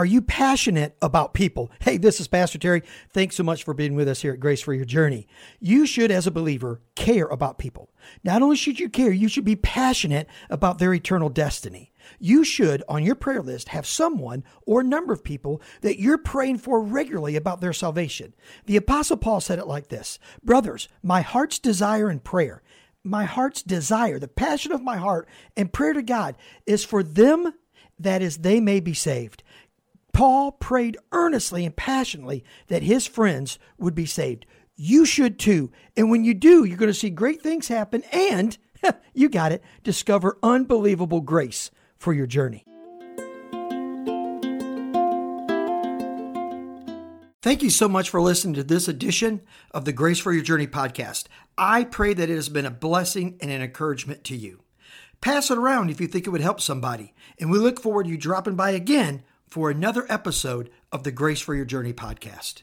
Are you passionate about people? Hey, this is Pastor Terry. Thanks so much for being with us here at Grace for Your Journey. You should, as a believer, care about people. Not only should you care, you should be passionate about their eternal destiny. You should, on your prayer list, have someone or a number of people that you're praying for regularly about their salvation. The Apostle Paul said it like this Brothers, my heart's desire and prayer, my heart's desire, the passion of my heart and prayer to God is for them that is, they may be saved. Paul prayed earnestly and passionately that his friends would be saved. You should too. And when you do, you're going to see great things happen and you got it, discover unbelievable grace for your journey. Thank you so much for listening to this edition of the Grace for Your Journey podcast. I pray that it has been a blessing and an encouragement to you. Pass it around if you think it would help somebody. And we look forward to you dropping by again for another episode of the Grace for Your Journey podcast.